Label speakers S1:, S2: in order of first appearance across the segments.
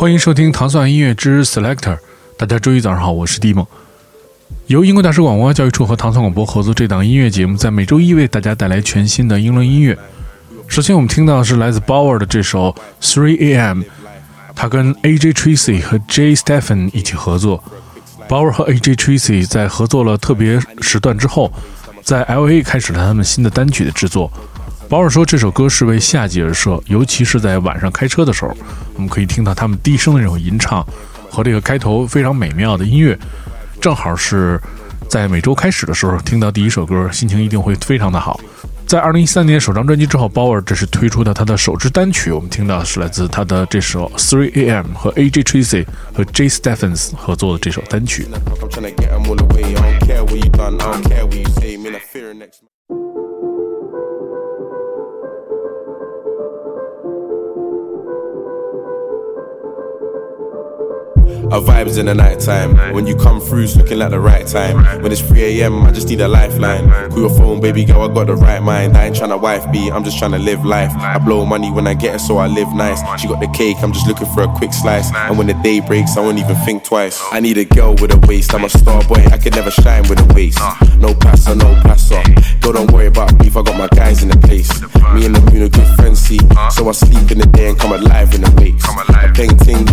S1: 欢迎收听糖蒜音乐之 Selector。大家周一早上好，我是蒂梦。由英国大使馆文化教育处和糖蒜广播合作这档音乐节目，在每周一为大家带来全新的英伦音乐。首先，我们听到的是来自 Bauer 的这首 Three A.M.，他跟 A.J. Tracy 和 J. Stephen 一起合作。Bauer 和 A.J. Tracy 在合作了特别时段之后，在 L.A. 开始了他们新的单曲的制作。保尔说这首歌是为夏季而设，尤其是在晚上开车的时候，我们可以听到他们低声的那种吟唱和这个开头非常美妙的音乐，正好是在每周开始的时候听到第一首歌，心情一定会非常的好。在二零一三年首张专辑之后，鲍尔这是推出的他的首支单曲。我们听到是来自他的这首《Three A.M.》和 A.J. Tracy 和 J. Stephens 合作的这首单曲。
S2: Our vibes in the night time. When you come through, it's looking like the right time. When it's 3 a.m., I just need a lifeline. Call your phone, baby girl, I got the right mind. I ain't trying to wife beat, I'm just trying to live life. I blow money when I get it, so I live nice. She got the cake, I'm just looking for a quick slice. And when the day breaks, I won't even think twice. I need a girl with a waist, I'm a star boy, I can never shine with a waist. No passer, no passer. Girl, don't worry about beef, I got my guys in the place. Me and the moon are good friends, see. So I sleep in the day and come alive in the wakes. I'm painting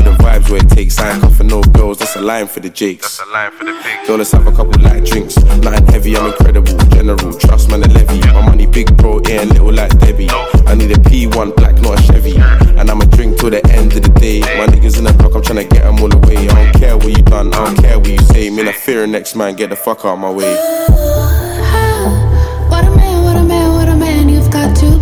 S2: with the vibes where it takes. I ain't cuffing no girls, that's a line for the jakes. That's a line for the pigs. Yo, let's have a couple light drinks. Nothing heavy, I'm incredible. General, trust man, the levy. My money big, bro, yeah, little like Debbie. I need a P1 black, not a Chevy. And I'ma drink till the end of the day. My niggas in the block, I'm trying to get them all away. I don't care what you done, I don't care what you say. Me, I fear next man, get the fuck out my way.
S3: What a man, what a man, what a man you've got to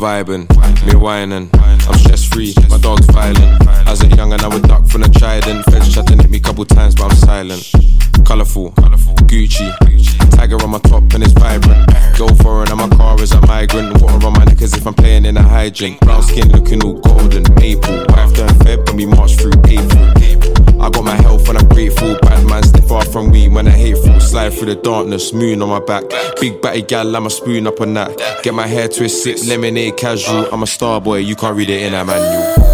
S2: vibing, me whining. I'm stress free, my dog's violent. As a young and I would duck from the trident. Feds chatting at me couple times, but I'm silent. Colourful, Gucci. Tiger on my top and it's vibrant. Go for it, and my car is a migrant. Water on my neck as if I'm playing in a hydrant. Brown skin looking all golden, maple. Through the darkness, moon on my back. Big batty gal, I'm a spoon up on that. Get my hair twisted, lemonade casual. I'm a star boy, you can't read it in a manual.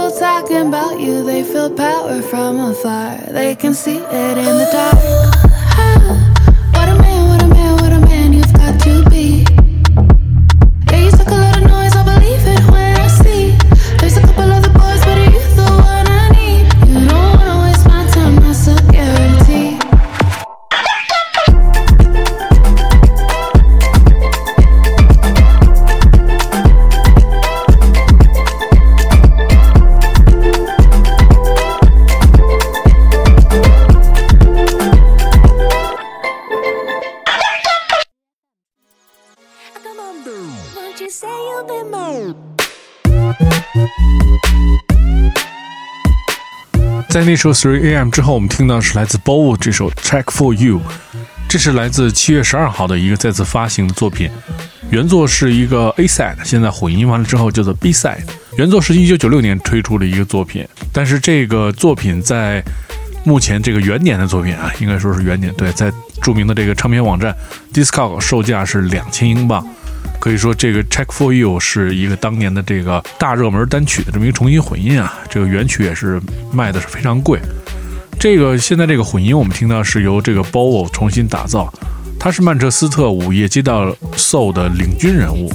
S3: People talking about you, they feel power from afar. They can see it in the dark.
S1: 在那首 Three A.M. 之后，我们听到是来自 Bow 这首 Check for You，这是来自七月十二号的一个再次发行的作品。原作是一个 A side，现在混音完了之后叫做 B side。
S4: 原作是一九九六年推出的一个作品，但是这个作品在目前这个元年的作品啊，应该说是元年，对，在著名的这个唱片网站 Discog 售价是两千英镑。可以说，这个《Check for You》是一个当年的这个大热门单曲的这么一个重新混音啊，这个原曲也是卖的是非常贵。这个现在这个混音我们听到是由这个 Bow 重新打造，他是曼彻斯特午夜街道 Soul 的领军人物。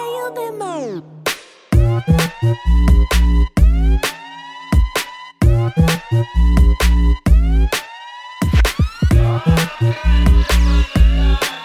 S1: you'll be mine. Yeah.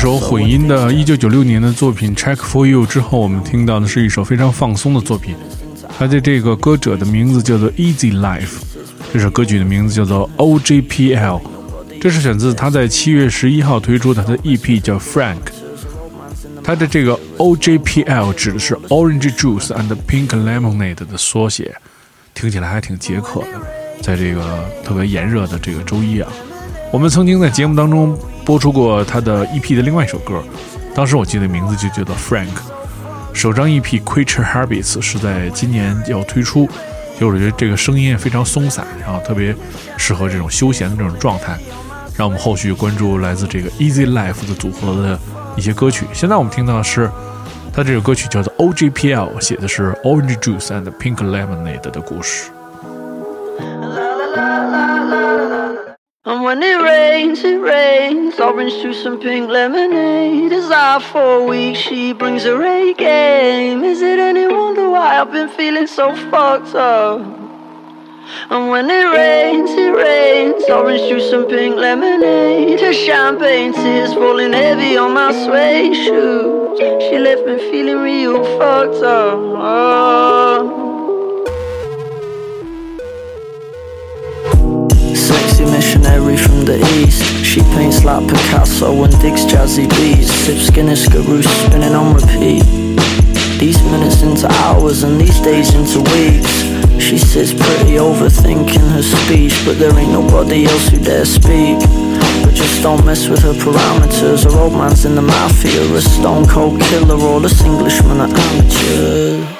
S1: 首混音的1996年的作品《Check for You》之后，我们听到的是一首非常放松的作品。它的这个歌者的名字叫做 Easy Life，这首歌曲的名字叫做 OJPL。这是选自他在七月十一号推出的他的 EP 叫 Frank。他的这个 OJPL 指的是 Orange Juice and Pink Lemonade 的缩写，听起来还挺解渴的。在这个特别炎热的这个周一啊，我们曾经在节目当中播出过他的 EP 的另外一首歌，当时我记得名字就叫做 Frank。首张 EP Creature Habits 是在今年要推出，就我觉得这个声音也非常松散，然后特别适合这种休闲的这种状态。让我们后续关注来自这个 Easy Life 的组合的一些歌曲。现在我们听到的是他这首歌曲叫做 OGPL，写的是 Orange Juice and Pink Lemonade 的故事。
S5: And when it rains, it rains. Orange juice and pink lemonade. It's out for a week. She brings A game. Is it any wonder why I've been feeling so fucked up? And when it rains, it rains. Orange juice and pink lemonade. Her champagne tears falling heavy on my suede shoes. She left me feeling real fucked up. Oh. Missionary from the east. She paints like Picasso and digs jazzy beats. Sips Guinness, Garou spinning on repeat. These minutes into hours and these days into weeks. She sits pretty overthinking her speech But there ain't nobody else who dare speak But just don't mess with her parameters Her old man's in the mafia A stone cold killer All this Englishman are amateurs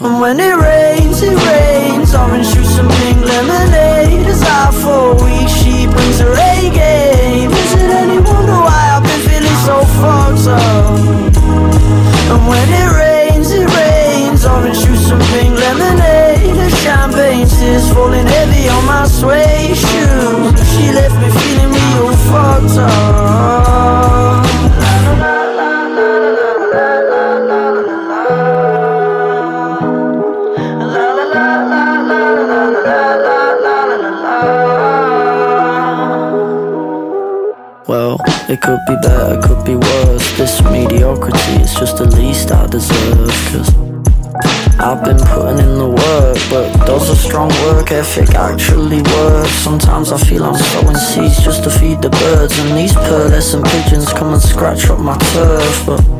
S5: And when it rains, it rains. Orange juice and pink lemonade Is out for a week She brings her A game. Is it any wonder why I've been feeling so fucked up? And when it rains, it rains. Orange juice some pink lemonade. And champagne tears falling heavy on my suede shoes. She left me feeling real fucked up. Could be better, could be worse. This mediocrity is just the least I deserve. Cause I've been putting in the work, but does a strong work ethic actually work? Sometimes I feel I'm sowing seeds just to feed the birds, and these pearlescent pigeons come and scratch up my turf. But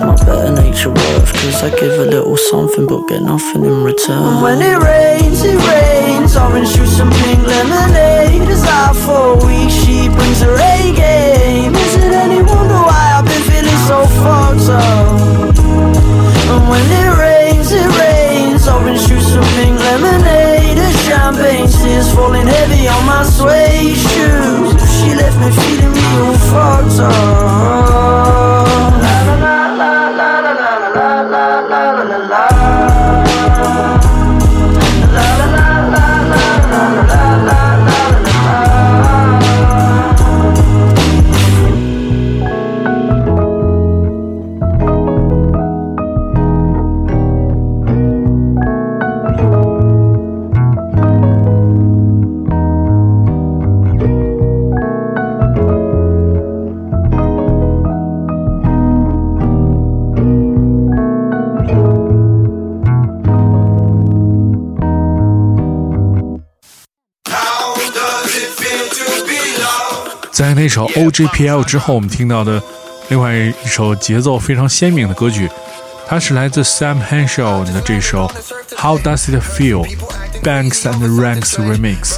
S5: my better nature worth? Cause I give a little something but get nothing in return. When it rains, it rains. Orange juice and pink lemonade is for a week. She brings her A game. Is it any wonder why I've been feeling so fucked up? And when it
S1: OGPL 之后，我们听到的另外一首节奏非常鲜明的歌曲，它是来自 Sam Henshaw 的这首 How Does It Feel Banks and Ranks Remix。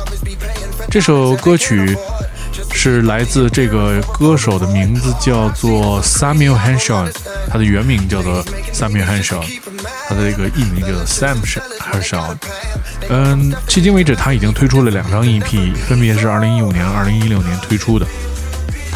S1: 这首歌曲是来自这个歌手的名字叫做 Samuel Henshaw，他的原名叫做 Samuel Henshaw，他的这个艺名叫做 Sam Henshaw。嗯，迄今为止他已经推出了两张 EP，分别是2015年、2016年推出的。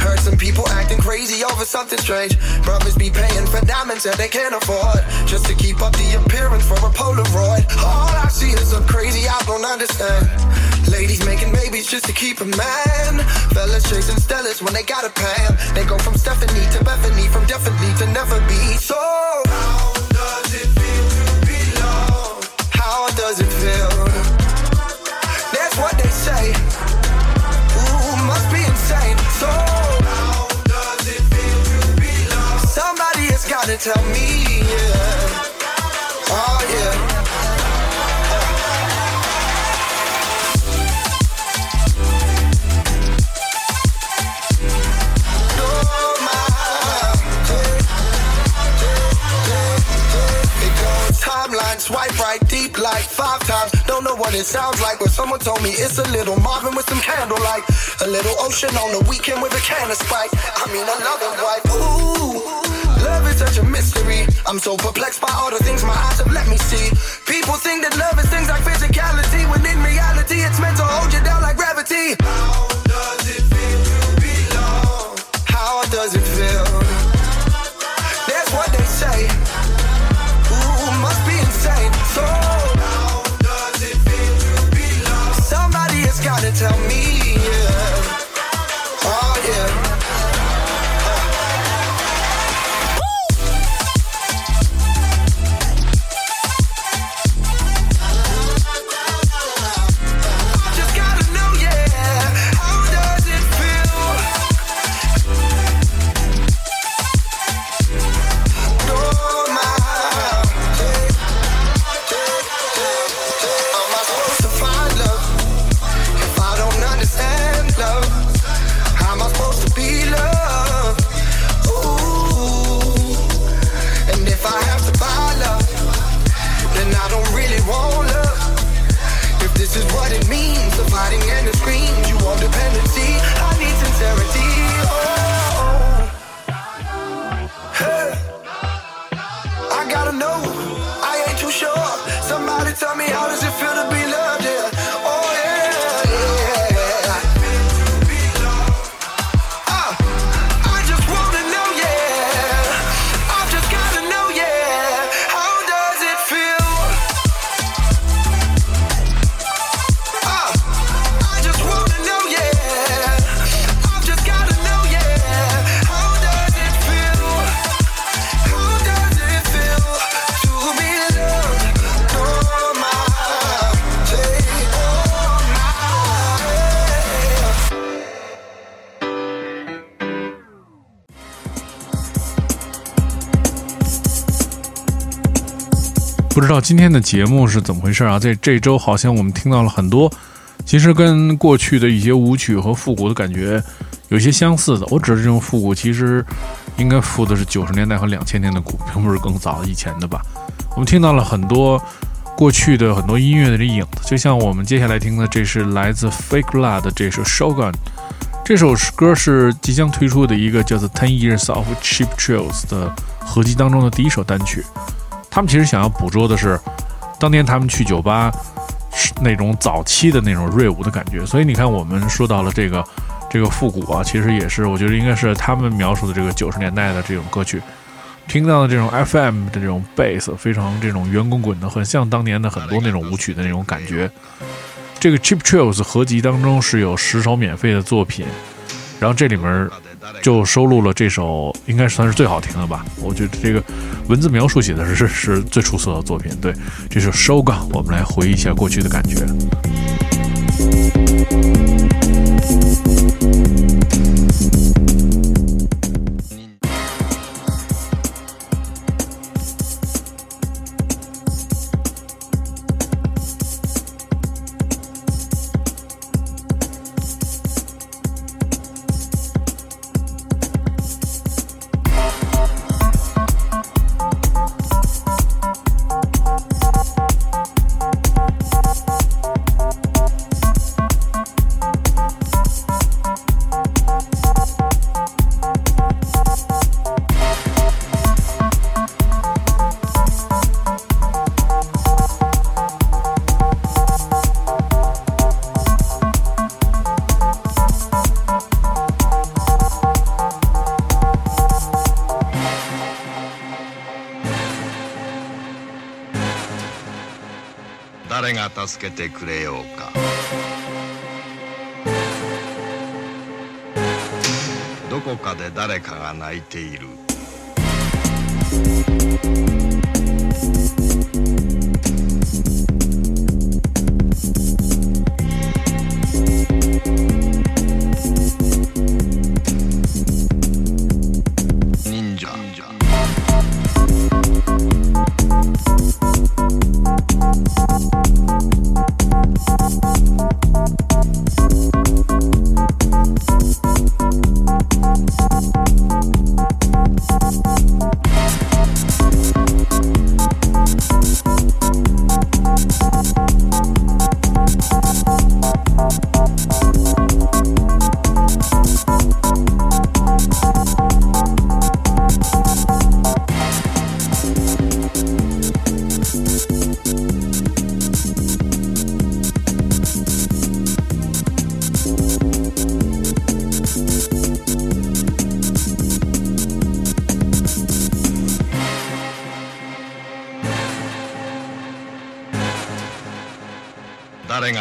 S6: Heard some people acting crazy over something strange. Brothers be paying for diamonds that they can't afford. Just to keep up the appearance for a Polaroid. All I see is some crazy I don't understand. Ladies making babies just to keep a man. Fellas chasing Stellas when they got a Pam. They go from Stephanie to Bethany, from definitely to never be. So, how does it feel to be loved? How does it feel? That's what they say. Ooh, must be insane. So, Has gotta tell me, yeah. Oh, yeah. Swipe right deep like five times. Don't know what it sounds like, but someone told me it's a little Marvin with some candlelight. A little ocean on the weekend with a can of Sprite. I mean, another wife. Ooh, love such a mystery. I'm so perplexed by all the things my eyes have let me see. People think that love is things like physicality, when in reality, it's meant to hold you down like gravity. How does it feel to be loved? How does it feel? That's what they say. Ooh, must be insane. So,
S1: 不知道今天的节目是怎么回事啊？在这周好像我们听到了很多，其实跟过去的一些舞曲和复古的感觉有些相似的。我指的这种复古，其实应该复的是九十年代和两千年的古，并 不是更早以前的吧。我们听到了很多过去的很多音乐的这影子，就像我们接下来听的，这是来自 Fake Blood 的这首《Shogun》。这首歌是即将推出的一个叫做《Ten Years of Cheap Thrills》的合集当中的第一首单曲。他们其实想要捕捉的是，当年他们去酒吧那种早期的那种锐舞的感觉。所以你看，我们说到了这个这个复古啊，其实也是我觉得应该是他们描述的这个九十年代的这种歌曲。听到的这种 FM 的这种 bass 非常这种圆滚滚的，很像当年的很多那种舞曲的那种感觉。这个 Cheap Thrills 合集当中是有十首免费的作品，然后这里面就收录了这首应该算是最好听的吧。我觉得这个文字描述写的是是最出色的作品对这首收个我们来回忆一下过去的感觉。
S7: 誰が助けてくれようか。どこかで誰かが泣いている。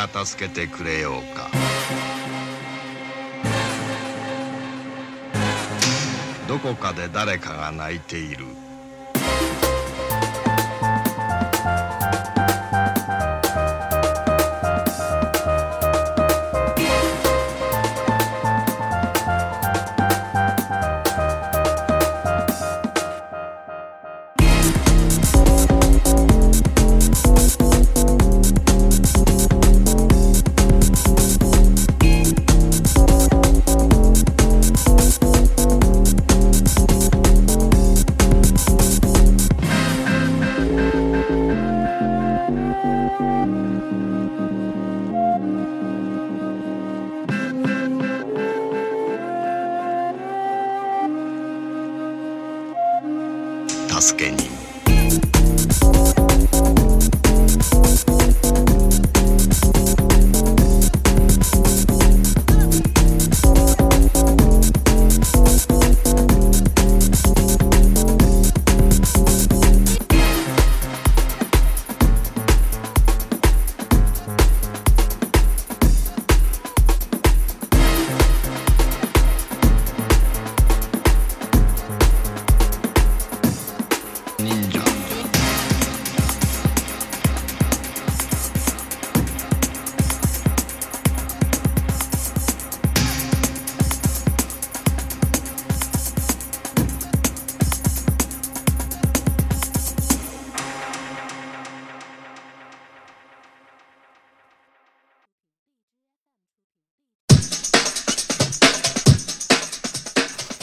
S7: が助けてくれようか。どこかで誰かが泣いている。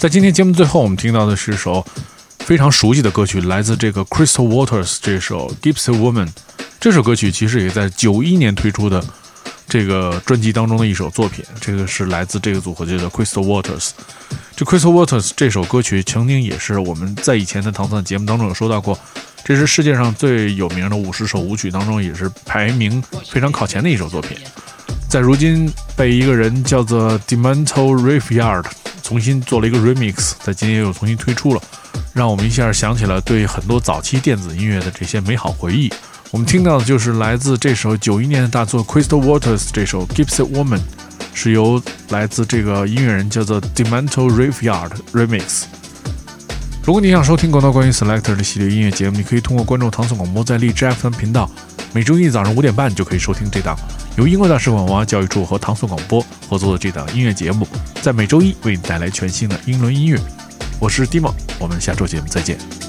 S1: 在今天节目最后，我们听到的是一首非常熟悉的歌曲，来自这个 Crystal Waters 这首《Gypsy Woman》。这首歌曲其实也在九一年推出的这个专辑当中的一首作品，这个是来自这个组合叫做 Crystal Waters。这 Crystal Waters 这首歌曲曾经也是我们在以前的唐蒜节目当中有说到过，这是世界上最有名的五十首舞曲当中也是排名非常靠前的一首作品。在如今被一个人叫做 Demental Rifyard 重新做了一个 remix，在今年又重新推出了，让我们一下想起了对很多早期电子音乐的这些美好回忆。我们听到的就是来自这首九一年的大作 Crystal Waters 这首 Gypsy Woman，是由来自这个音乐人叫做 Demental Rifyard remix。如果你想收听更多关于 Selector 的系列音乐节目，你可以通过关注唐宋广播在荔枝 FM 频道，每周一早上五点半就可以收听这档由英国大使馆文化教育处和唐宋广播合作的这档音乐节目，在每周一为你带来全新的英伦音乐。我是 Dimo，我们下周节目再见。